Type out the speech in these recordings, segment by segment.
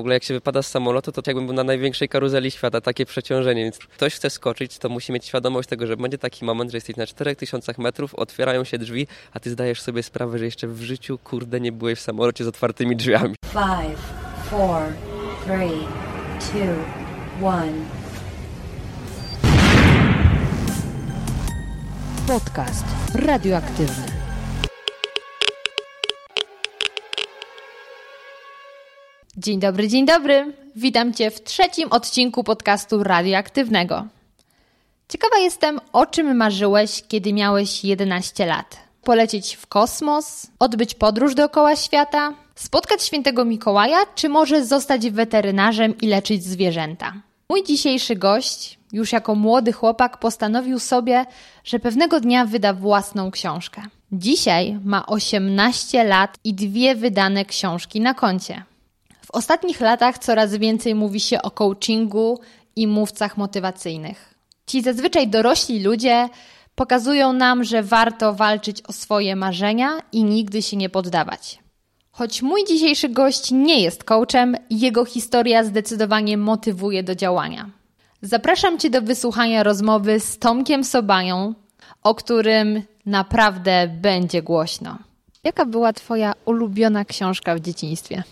W ogóle jak się wypada z samolotu, to jakbym był na największej karuzeli świata, takie przeciążenie. Więc ktoś chce skoczyć, to musi mieć świadomość tego, że będzie taki moment, że jesteś na 4000 metrów, otwierają się drzwi, a ty zdajesz sobie sprawę, że jeszcze w życiu, kurde, nie byłeś w samolocie z otwartymi drzwiami. Five, four, three, two, one. Podcast radioaktywny. Dzień dobry, dzień dobry. Witam Cię w trzecim odcinku podcastu radioaktywnego. Ciekawa jestem, o czym marzyłeś, kiedy miałeś 11 lat. Polecieć w kosmos, odbyć podróż dookoła świata, spotkać świętego Mikołaja, czy może zostać weterynarzem i leczyć zwierzęta. Mój dzisiejszy gość, już jako młody chłopak, postanowił sobie, że pewnego dnia wyda własną książkę. Dzisiaj ma 18 lat i dwie wydane książki na koncie. W ostatnich latach coraz więcej mówi się o coachingu i mówcach motywacyjnych. Ci zazwyczaj dorośli ludzie pokazują nam, że warto walczyć o swoje marzenia i nigdy się nie poddawać. Choć mój dzisiejszy gość nie jest coachem, jego historia zdecydowanie motywuje do działania. Zapraszam Cię do wysłuchania rozmowy z Tomkiem Sobają, o którym naprawdę będzie głośno. Jaka była Twoja ulubiona książka w dzieciństwie?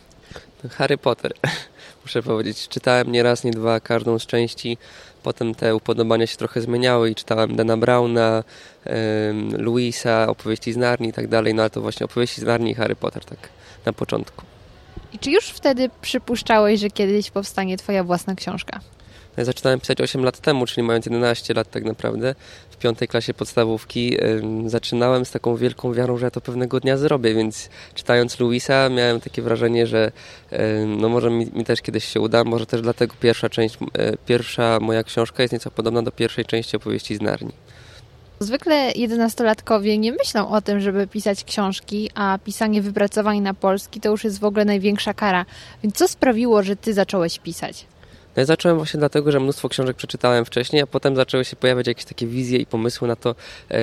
Harry Potter, muszę powiedzieć. Czytałem nie raz, nie dwa, każdą z części. Potem te upodobania się trochę zmieniały i czytałem Dana Browna, um, Louisa, opowieści z Narni i tak dalej. No ale to właśnie opowieści z Narni i Harry Potter, tak na początku. I czy już wtedy przypuszczałeś, że kiedyś powstanie Twoja własna książka? Zaczynałem pisać 8 lat temu, czyli mając 11 lat tak naprawdę, w piątej klasie podstawówki. Zaczynałem z taką wielką wiarą, że ja to pewnego dnia zrobię, więc czytając Louisa miałem takie wrażenie, że no może mi, mi też kiedyś się uda, może też dlatego pierwsza część, e, pierwsza moja książka jest nieco podobna do pierwszej części opowieści z Narni. Zwykle jedenastolatkowie nie myślą o tym, żeby pisać książki, a pisanie wypracowań na polski to już jest w ogóle największa kara. Więc co sprawiło, że ty zacząłeś pisać? Zacząłem właśnie dlatego, że mnóstwo książek przeczytałem wcześniej, a potem zaczęły się pojawiać jakieś takie wizje i pomysły na to, e,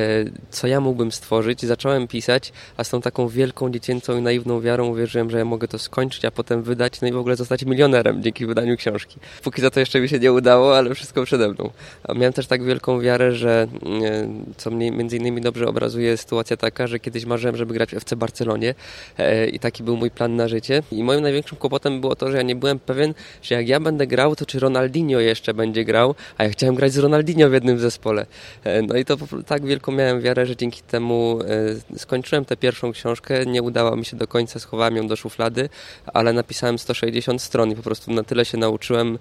co ja mógłbym stworzyć. Zacząłem pisać, a z tą taką wielką, dziecięcą i naiwną wiarą uwierzyłem, że ja mogę to skończyć, a potem wydać, no i w ogóle zostać milionerem dzięki wydaniu książki. Póki za to jeszcze mi się nie udało, ale wszystko przede mną. A miałem też tak wielką wiarę, że e, co mnie między innymi dobrze obrazuje sytuacja taka, że kiedyś marzyłem, żeby grać w FC Barcelonie e, i taki był mój plan na życie. I moim największym kłopotem było to, że ja nie byłem pewien, że jak ja będę grał, to czy Ronaldinho jeszcze będzie grał, a ja chciałem grać z Ronaldinho w jednym zespole. E, no i to tak wielką miałem wiarę, że dzięki temu e, skończyłem tę pierwszą książkę, nie udało mi się do końca, schowałem ją do szuflady, ale napisałem 160 stron i po prostu na tyle się nauczyłem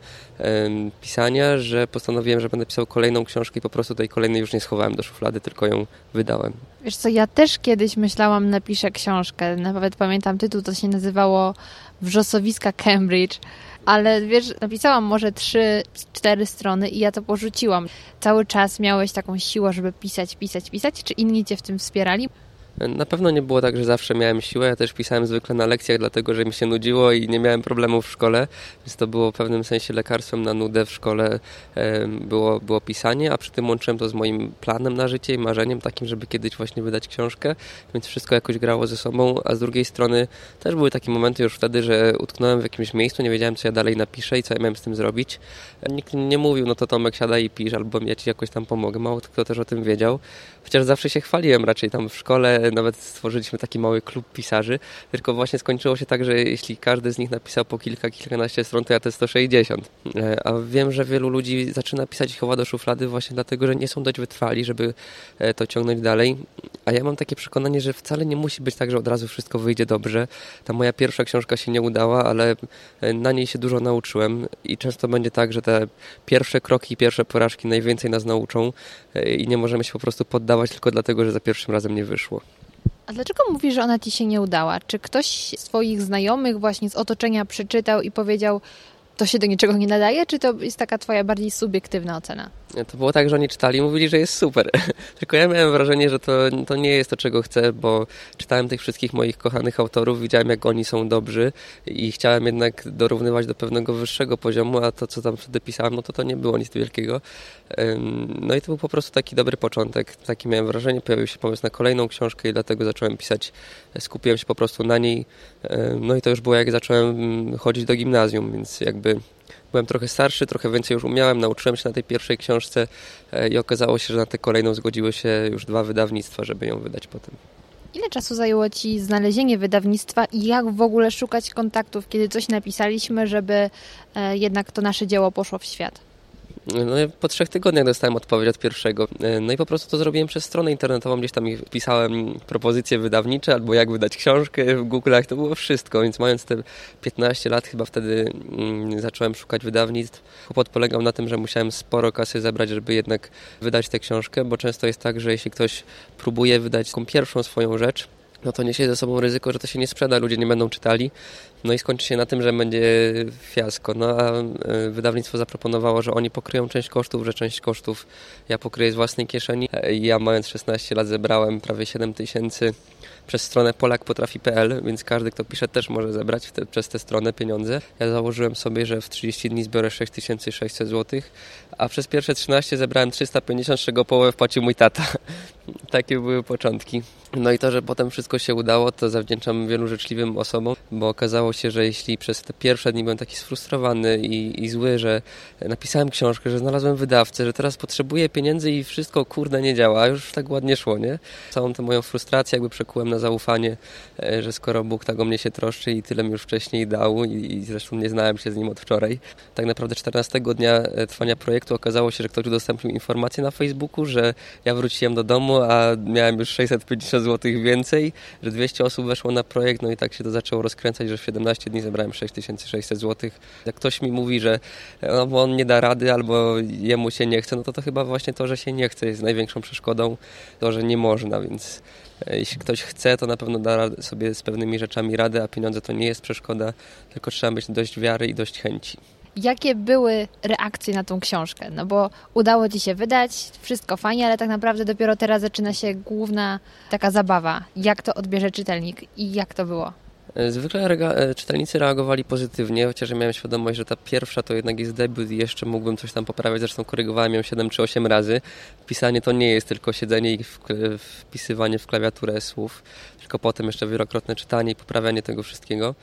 pisania, że postanowiłem, że będę pisał kolejną książkę i po prostu tej kolejnej już nie schowałem do szuflady, tylko ją wydałem. Wiesz co, ja też kiedyś myślałam, napiszę książkę, nawet pamiętam tytuł, to się nazywało Wrzosowiska Cambridge ale wiesz, napisałam może trzy, cztery strony i ja to porzuciłam. Cały czas miałeś taką siłę, żeby pisać, pisać, pisać? Czy inni cię w tym wspierali? Na pewno nie było tak, że zawsze miałem siłę. Ja też pisałem zwykle na lekcjach, dlatego że mi się nudziło i nie miałem problemów w szkole, więc to było w pewnym sensie lekarstwem na nudę w szkole było, było pisanie, a przy tym łączyłem to z moim planem na życie i marzeniem takim, żeby kiedyś właśnie wydać książkę, więc wszystko jakoś grało ze sobą, a z drugiej strony też były takie momenty już wtedy, że utknąłem w jakimś miejscu, nie wiedziałem co ja dalej napiszę i co ja miałem z tym zrobić. Nikt nie mówił, no to Tomek siada i pisz, albo ja ci jakoś tam pomogę. Mało kto też o tym wiedział, chociaż zawsze się chwaliłem raczej tam w szkole, nawet stworzyliśmy taki mały klub pisarzy, tylko właśnie skończyło się tak, że jeśli każdy z nich napisał po kilka, kilkanaście stron, to ja te 160. E, a wiem, że wielu ludzi zaczyna pisać ich chowa do szuflady właśnie dlatego, że nie są dość wytrwali, żeby e, to ciągnąć dalej. A ja mam takie przekonanie, że wcale nie musi być tak, że od razu wszystko wyjdzie dobrze. Ta moja pierwsza książka się nie udała, ale e, na niej się dużo nauczyłem i często będzie tak, że te pierwsze kroki, pierwsze porażki najwięcej nas nauczą i nie możemy się po prostu poddawać tylko dlatego, że za pierwszym razem nie wyszło. A dlaczego mówisz, że ona ci się nie udała? Czy ktoś z swoich znajomych właśnie z otoczenia przeczytał i powiedział, to się do niczego nie nadaje, czy to jest taka twoja bardziej subiektywna ocena? To było tak, że oni czytali i mówili, że jest super. Tylko ja miałem wrażenie, że to, to nie jest to, czego chcę, bo czytałem tych wszystkich moich kochanych autorów, widziałem, jak oni są dobrzy i chciałem jednak dorównywać do pewnego wyższego poziomu, a to, co tam wtedy pisałem, no to to nie było nic wielkiego. No i to był po prostu taki dobry początek. Taki miałem wrażenie. Pojawił się pomysł na kolejną książkę i dlatego zacząłem pisać. Skupiłem się po prostu na niej. No i to już było, jak zacząłem mm, chodzić do gimnazjum, więc jakby byłem trochę starszy, trochę więcej już umiałem, nauczyłem się na tej pierwszej książce e, i okazało się, że na tę kolejną zgodziły się już dwa wydawnictwa, żeby ją wydać potem. Ile czasu zajęło Ci znalezienie wydawnictwa i jak w ogóle szukać kontaktów, kiedy coś napisaliśmy, żeby e, jednak to nasze dzieło poszło w świat? No, po trzech tygodniach dostałem odpowiedź od pierwszego. E, no i po prostu to zrobiłem przez stronę internetową, gdzieś tam pisałem propozycje wydawnicze albo jak wydać książkę w Google'ach, to było wszystko, więc mając te 15 lat chyba wtedy mm, zacząłem szukać wydawnictw. Kłopot polegał na tym, że musiałem sporo kasy zebrać, żeby jednak wydać tę książkę, bo często jest tak, że jeśli ktoś próbuje wydać taką pierwszą swoją rzecz, no to niesie ze sobą ryzyko, że to się nie sprzeda, ludzie nie będą czytali, no i skończy się na tym, że będzie fiasko. No a e, wydawnictwo zaproponowało, że oni pokryją część kosztów, że część kosztów ja pokryję z własnej kieszeni. E, ja mając 16 lat zebrałem prawie 7 tysięcy przez stronę polakpotrafi.pl, więc każdy, kto pisze, też może zebrać te, przez tę stronę pieniądze. Ja założyłem sobie, że w 30 dni zbiorę 6600 zł, a przez pierwsze 13 zebrałem 350, z czego połowę wpłacił mój tata. Takie były początki. No i to, że potem wszystko się udało, to zawdzięczam wielu życzliwym osobom, bo okazało się, że jeśli przez te pierwsze dni byłem taki sfrustrowany i, i zły, że napisałem książkę, że znalazłem wydawcę, że teraz potrzebuję pieniędzy i wszystko kurde nie działa, już tak ładnie szło, nie? Całą tę moją frustrację jakby przekułem na zaufanie, e, że skoro Bóg tak o mnie się troszczy i tyle mi już wcześniej dał i, i zresztą nie znałem się z nim od wczoraj. Tak naprawdę 14 dnia e, trwania projektu okazało się, że ktoś udostępnił informację na Facebooku, że ja wróciłem do domu, a miałem już 650 zł więcej, że 200 osób weszło na projekt, no i tak się to zaczęło rozkręcać, że w 17 dni zebrałem 6600 zł. Jak ktoś mi mówi, że no, on nie da rady albo jemu się nie chce, no to to chyba właśnie to, że się nie chce jest największą przeszkodą, to, że nie można, więc e, jeśli ktoś chce, to na pewno da sobie z pewnymi rzeczami radę, a pieniądze to nie jest przeszkoda, tylko trzeba mieć dość wiary i dość chęci. Jakie były reakcje na tą książkę? No bo udało Ci się wydać, wszystko fajnie, ale tak naprawdę dopiero teraz zaczyna się główna taka zabawa. Jak to odbierze czytelnik i jak to było? E, zwykle e, czytelnicy reagowali pozytywnie, chociaż miałem świadomość, że ta pierwsza to jednak jest debiut i jeszcze mógłbym coś tam poprawiać, zresztą korygowałem ją 7 czy 8 razy. Pisanie to nie jest tylko siedzenie i wpisywanie w klawiaturę słów, tylko potem jeszcze wielokrotne czytanie i poprawianie tego wszystkiego.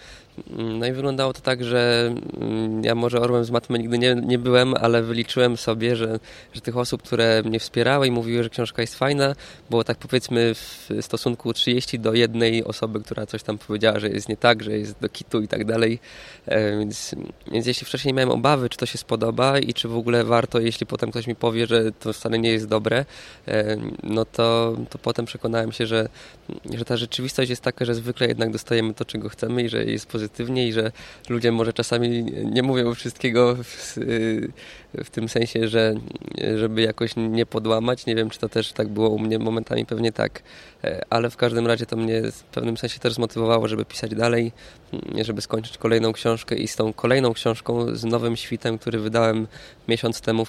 Mm, no i wyglądało to tak, że mm, ja może orłem z matmy nigdy nie, nie byłem, ale wyliczyłem sobie, że, że tych osób, które mnie wspierały i mówiły, że książka jest fajna, było tak powiedzmy w stosunku 30 do jednej osoby, która coś tam powiedziała, że jest nie tak, że jest do kitu i tak dalej. E, więc, więc jeśli wcześniej miałem obawy, czy to się spodoba i czy w ogóle warto, jeśli potem ktoś mi powie, że to wcale nie jest dobre, e, no to, to potem przekonałem się, że, że ta rzeczywistość jest taka, że zwykle jednak dostajemy to, czego chcemy i że jest pozytywnie i że ludzie może czasami nie mówią wszystkiego w, tym sensie, że żeby jakoś nie podłamać. Nie wiem, czy to też tak było u mnie, momentami pewnie tak, e, ale w każdym razie to mnie w pewnym sensie też zmotywowało, żeby pisać dalej, żeby skończyć kolejną książkę i z tą kolejną książką, z nowym świtem, który wydałem miesiąc temu,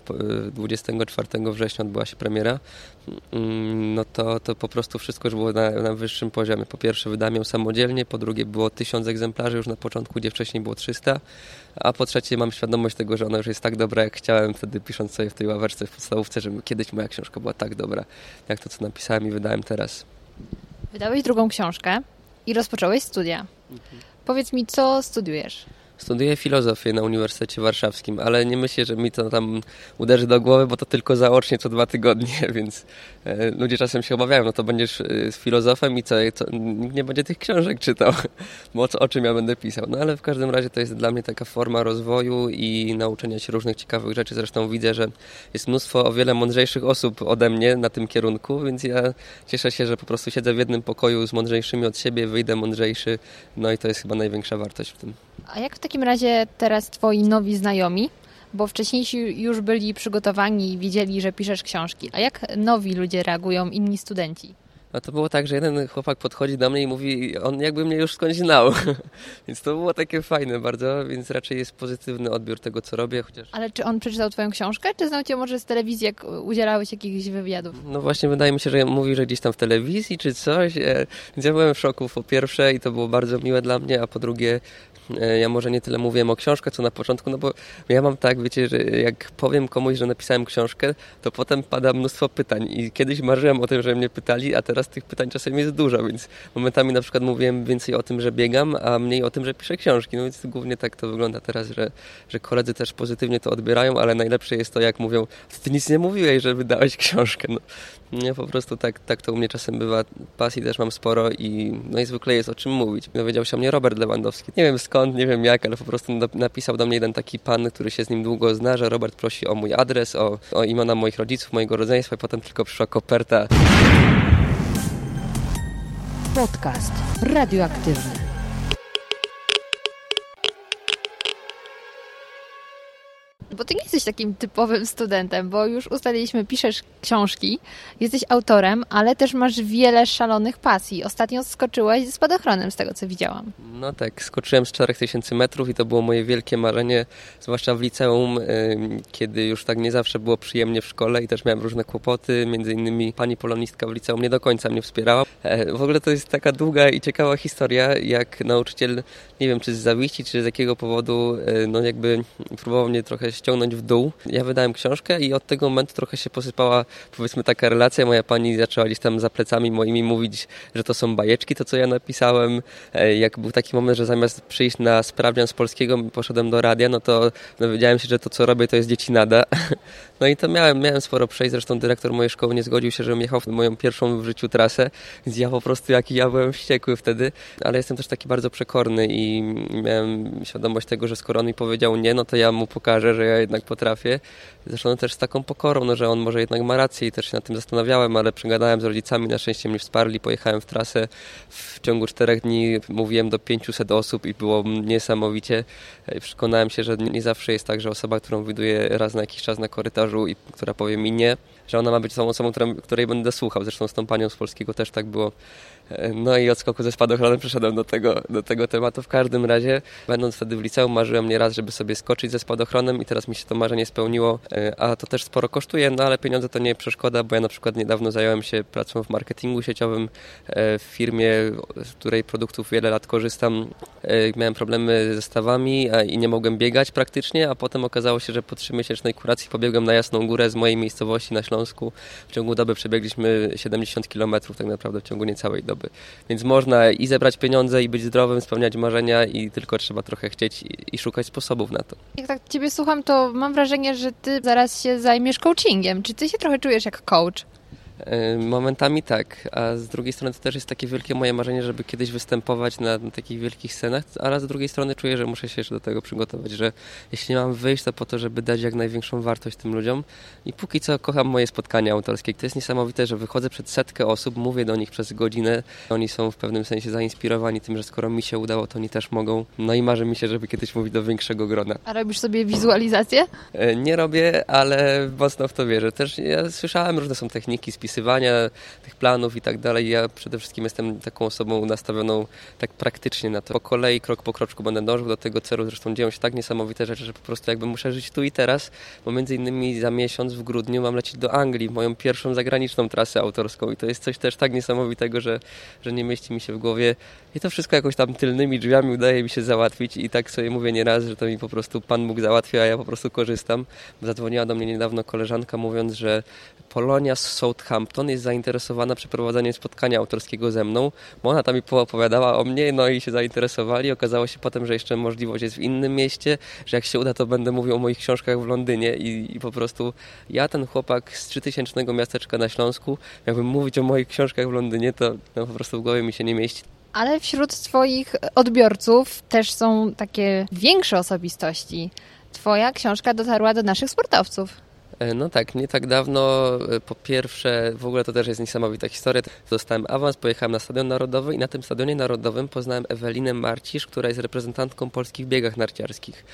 24 września odbyła się premiera, mm, no to, to po prostu wszystko już było na, na wyższym poziomie. Po pierwsze wydałem ją samodzielnie, po drugie było tysiąc egzemplarzy już na początku, gdzie wcześniej było 300, a po trzecie mam świadomość tego, że ona już jest tak dobra, jak chciałem wtedy pisząc sobie w tej ławeczce w podstawówce, żeby kiedyś moja książka była tak dobra, jak to, co napisałem i wydałem teraz. Wydałeś drugą książkę i rozpocząłeś studia. Mhm. Powiedz mi, co studiujesz? Studiuję filozofię na Uniwersytecie Warszawskim, ale nie myślę, że mi to tam uderzy do głowy, bo to tylko zaocznie co dwa tygodnie, więc e, ludzie czasem się obawiają, no to będziesz e, filozofem i co, co nikt nie będzie tych książek czytał, bo o czym ja będę pisał. No ale w każdym razie to jest dla mnie taka forma rozwoju i nauczenia się różnych ciekawych rzeczy. Zresztą widzę, że jest mnóstwo o wiele mądrzejszych osób ode mnie na tym kierunku, więc ja cieszę się, że po prostu siedzę w jednym pokoju z mądrzejszymi od siebie, wyjdę mądrzejszy, no i to jest chyba największa wartość w tym. A jak w takim razie teraz twoi nowi znajomi, bo wcześniejsi już byli przygotowani i wiedzieli, że piszesz książki, a jak nowi ludzie reagują, inni studenci? A to było tak, że jeden chłopak podchodzi do mnie i mówi, on jakby mnie już skądś znał. więc to było takie fajne bardzo, więc raczej jest pozytywny odbiór tego, co robię. Chociaż... Ale czy on przeczytał twoją książkę, czy znał cię może z telewizji, jak udzielałeś jakichś wywiadów? No właśnie wydaje mi się, że mówi, że gdzieś tam w telewizji czy coś. E, więc ja byłem w szoku po pierwsze i to było bardzo miłe dla mnie, a po drugie ja może nie tyle mówiłem o książkach, co na początku, no bo ja mam tak, wiecie, że jak powiem komuś, że napisałem książkę, to potem pada mnóstwo pytań i kiedyś marzyłem o tym, że mnie pytali, a teraz tych pytań czasem jest dużo, więc momentami na przykład mówiłem więcej o tym, że biegam, a mniej o tym, że piszę książki, no więc głównie tak to wygląda teraz, że, że koledzy też pozytywnie to odbierają, ale najlepsze jest to, jak mówią, ty nic nie mówiłeś, że wydałeś książkę, no. Nie, po prostu tak, tak to u mnie czasem bywa. Pasji też mam sporo i no i zwykle jest o czym mówić. Dowiedział się o mnie Robert Lewandowski. Nie wiem skąd, nie wiem jak, ale po prostu napisał do mnie jeden taki pan, który się z nim długo zna, że Robert prosi o mój adres, o, o imiona moich rodziców, mojego rodzeństwa i potem tylko przyszła koperta. Podcast radioaktywny. Bo ty nie jesteś takim typowym studentem, bo już ustaliliśmy, piszesz książki, jesteś autorem, ale też masz wiele szalonych pasji. Ostatnio skoczyłeś ze spadochronem, z tego co widziałam. No tak, skoczyłem z 4000 metrów i to było moje wielkie marzenie, zwłaszcza w liceum, kiedy już tak nie zawsze było przyjemnie w szkole i też miałem różne kłopoty, między innymi pani polonistka w liceum nie do końca mnie wspierała. E, w ogóle to jest taka długa i ciekawa historia, jak nauczyciel, nie wiem czy z zawiści, czy z jakiego powodu, e, no jakby próbował mnie trochę ściągnąć w dół. Ja wydałem książkę i od tego momentu trochę się posypała, powiedzmy, taka relacja. Moja pani zaczęła gdzieś tam za plecami moimi mówić, że to są bajeczki, to co ja napisałem. E, jak był taki moment, że zamiast przyjść na sprawdzian z polskiego, poszedłem do radia, no to dowiedziałem się, że to co robię to jest dzieci nada. No i to miałem, miałem sporo przejść, zresztą dyrektor mojej szkoły nie zgodził się, żebym jechał w moją pierwszą w życiu trasę, więc ja po prostu jaki ja byłem wściekły wtedy, ale jestem też taki bardzo przekorny i miałem świadomość tego, że skoro on mi powiedział nie, no to ja mu pokażę, że ja jednak potrafię. Zresztą też z taką pokorą, no, że on może jednak ma rację i też się nad tym zastanawiałem, ale przegadałem z rodzicami, na szczęście mnie wsparli, pojechałem w trasę w ciągu czterech dni, mówiłem do 500 osób i było niesamowicie. Przekonałem się, że nie zawsze jest tak, że osoba, którą widuję raz na jakiś czas na korytarzu i która powie mi nie, że ona ma być tą osobą, której będę słuchał. Zresztą z tą panią z polskiego też tak było. No i od skoku ze spadochronem przeszedłem do tego, do tego tematu. W każdym razie, będąc wtedy w liceum, marzyłem nieraz, żeby sobie skoczyć ze spadochronem i teraz mi się to marzenie spełniło, e, a to też sporo kosztuje, no ale pieniądze to nie przeszkoda, bo ja na przykład niedawno zająłem się pracą w marketingu sieciowym e, w firmie, z której produktów wiele lat korzystam. E, miałem problemy ze stawami i nie mogłem biegać praktycznie, a potem okazało się, że po trzymiesięcznej kuracji pobiegłem na Jasną Górę z mojej miejscowości na Śląsku. W ciągu doby przebiegliśmy 70 km tak naprawdę w ciągu niecałej doby. Więc można i zebrać pieniądze, i być zdrowym, spełniać marzenia, i tylko trzeba trochę chcieć i, szukać sposobów na to. Jak tak Ciebie słucham, to mam wrażenie, że Ty zaraz się zajmiesz coachingiem. Czy Ty się trochę czujesz jak coach? Momentami tak, a z drugiej strony to też jest takie wielkie moje marzenie, żeby kiedyś występować na, na takich wielkich scenach, ale z drugiej strony czuję, że muszę się jeszcze do tego przygotować, że jeśli mam wyjść, to po to, żeby dać jak największą wartość tym ludziom i póki co kocham moje spotkania autorskie. To jest niesamowite, że wychodzę przed setkę osób, mówię do nich przez godzinę, oni są w pewnym sensie zainspirowani tym, że skoro mi się udało, to oni też mogą. No i marzy mi się, żeby kiedyś mówić do większego grona. A robisz sobie wizualizację? E, nie robię, ale mocno w to wierzę. Też ja słyszałem, różne są techniki, spisy tych planów i tak dalej. Ja przede wszystkim jestem taką osobą nastawioną tak praktycznie na to. Po kolei, krok po kroczku będę dążył do tego celu. Zresztą dzieją się tak niesamowite rzeczy, że po prostu jakby muszę żyć tu i teraz, bo między innymi za miesiąc w grudniu mam lecieć do Anglii, moją pierwszą zagraniczną trasę autorską i to jest coś też tak niesamowitego, że, że nie mieści mi się w głowie i to wszystko jakoś tam tylnymi drzwiami udaje mi się załatwić i tak sobie mówię nieraz, że to mi po prostu Pan Bóg załatwia, a ja po prostu korzystam. Zadzwoniła do mnie niedawno koleżanka mówiąc, że Polonia z Southampton jest zainteresowana przeprowadzaniem spotkania autorskiego ze mną, bo ona tam mi poopowiadała o mnie, no i się zainteresowali. Okazało się potem, że jeszcze możliwość jest w innym mieście, że jak się uda, to będę mówił o moich książkach w Londynie i, i po prostu ja, ten chłopak z 3000 miasteczka na Śląsku, jakbym mówić o moich książkach w Londynie, to no, po prostu w głowie mi się nie mieści. Ale wśród Twoich odbiorców też są takie większe osobistości. Twoja książka dotarła do naszych sportowców. E, no tak, nie tak dawno, e, po pierwsze, w ogóle to też jest niesamowita historia, dostałem awans, pojechałem na Stadion Narodowy i na tym Stadionie Narodowym poznałem Ewelinę Marcisz, która jest reprezentantką polskich biegach narciarskich.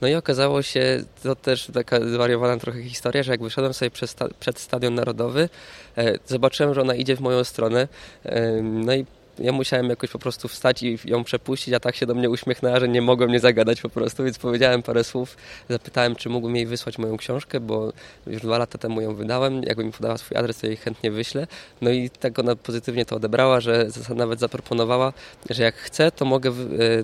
No i okazało się, to też taka zwariowana trochę historia, że jak wyszedłem sobie przed Stadion Narodowy, e, zobaczyłem, że ona idzie w moją stronę, no i ja musiałem jakoś po prostu wstać i ją przepuścić, a tak się do mnie uśmiechnęła, że nie mogłem nie zagadać po prostu, więc powiedziałem parę słów, zapytałem, czy mógłbym jej wysłać moją książkę, bo już dwa lata temu ją wydałem, jakby mi podała swój adres, to jej chętnie wyślę. No i tak ona pozytywnie to odebrała, że nawet zaproponowała, że jak chcę, to mogę e,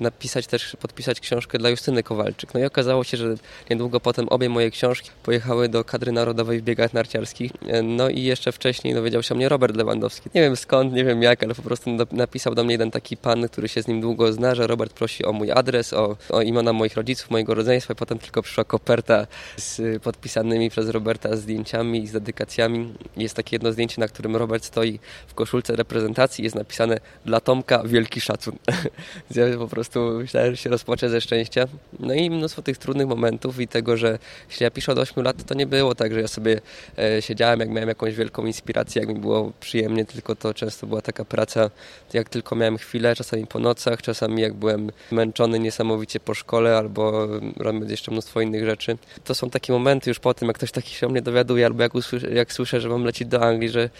napisać też, podpisać książkę dla Justyny Kowalczyk. No i okazało się, że niedługo potem obie moje książki pojechały do kadry narodowej w biegach narciarskich. E, no i jeszcze wcześniej dowiedział się o mnie Robert Lewandowski. Nie wiem skąd, nie wiem jak, ale po prostu napisał do mnie jeden taki pan, który się z nim długo zna, że Robert prosi o mój adres, o, o imiona moich rodziców, mojego rodzeństwa i potem tylko przyszła koperta z podpisanymi przez Roberta zdjęciami i z dedykacjami. Jest takie jedno zdjęcie, na którym Robert stoi w koszulce reprezentacji jest napisane dla Tomka wielki szacun. ja po prostu myślałem, że się rozpłaczę ze szczęścia. No i mnóstwo tych trudnych momentów i tego, że jeśli ja piszę od 8 lat, to nie było tak, że ja sobie e, siedziałem, jak miałem jakąś wielką inspirację, jak mi było przyjemnie, tylko to często była taka praca jak tylko miałem chwilę, czasami po nocach, czasami jak byłem męczony niesamowicie po szkole albo robiąc jeszcze mnóstwo innych rzeczy. To są takie momenty już po tym, jak ktoś taki się o mnie dowiaduje albo jak, usłyszę, jak słyszę, że mam lecieć do Anglii, że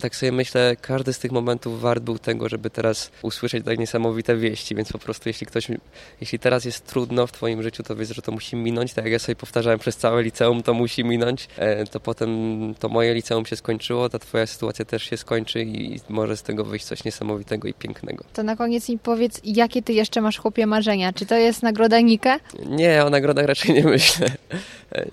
tak sobie myślę, każdy z tych momentów wart był tego, żeby teraz usłyszeć tak niesamowite wieści, więc po prostu jeśli ktoś, jeśli teraz jest trudno w twoim życiu, to wiedz, że to musi minąć, tak jak ja sobie powtarzałem przez całe liceum, to musi minąć, e, to potem to moje liceum się skończyło, ta twoja sytuacja też się skończy i może z tego wyjść coś niesamowitego i pięknego. To na koniec mi powiedz, jakie ty jeszcze masz chłopie marzenia? Czy to jest nagroda Nike? Nie, o nagrodach raczej nie myślę.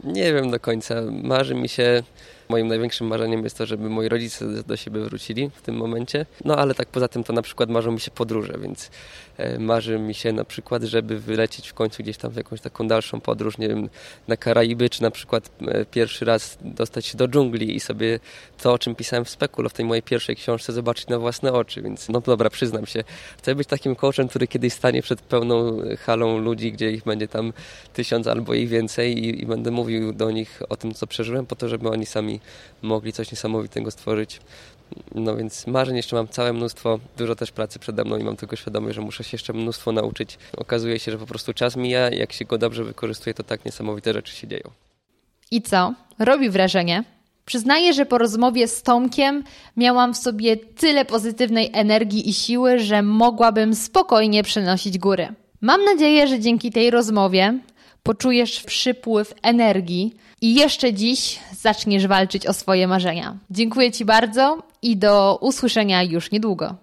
Nie wiem do końca. Marzy mi się Moim największym marzeniem jest to, żeby moi rodzice do siebie wrócili w tym momencie. No ale tak poza tym to na przykład marzą mi się podróże, więc e, marzy mi się na przykład, żeby wylecieć w końcu gdzieś tam w jakąś taką dalszą podróż, nie wiem, na Karaiby, czy na przykład e, pierwszy raz dostać się do dżungli i sobie to, o czym pisałem w Spekulo, w tej mojej pierwszej książce, zobaczyć na własne oczy. Więc no dobra, przyznam się, chcę być takim coachem, który kiedyś stanie przed pełną halą ludzi, gdzie ich będzie tam tysiąc albo i więcej i, i będę mówił do nich o tym, co przeżyłem, po to, żeby oni sami mogli coś niesamowitego stworzyć. No więc marzeń jeszcze mam całe mnóstwo, dużo też pracy przede mną i mam tylko świadomość, że muszę się jeszcze mnóstwo nauczyć. Okazuje się, że po prostu czas mija, jak się go dobrze wykorzystuje, to tak niesamowite rzeczy się dzieją. I co? Robi wrażenie. Przyznaję, że po rozmowie z Tomkiem miałam w sobie tyle pozytywnej energii i siły, że mogłabym spokojnie przenosić góry. Mam nadzieję, że dzięki tej rozmowie poczujesz przypływ energii i jeszcze dziś zaczniesz walczyć o swoje marzenia. Dziękuję Ci bardzo i do usłyszenia już niedługo.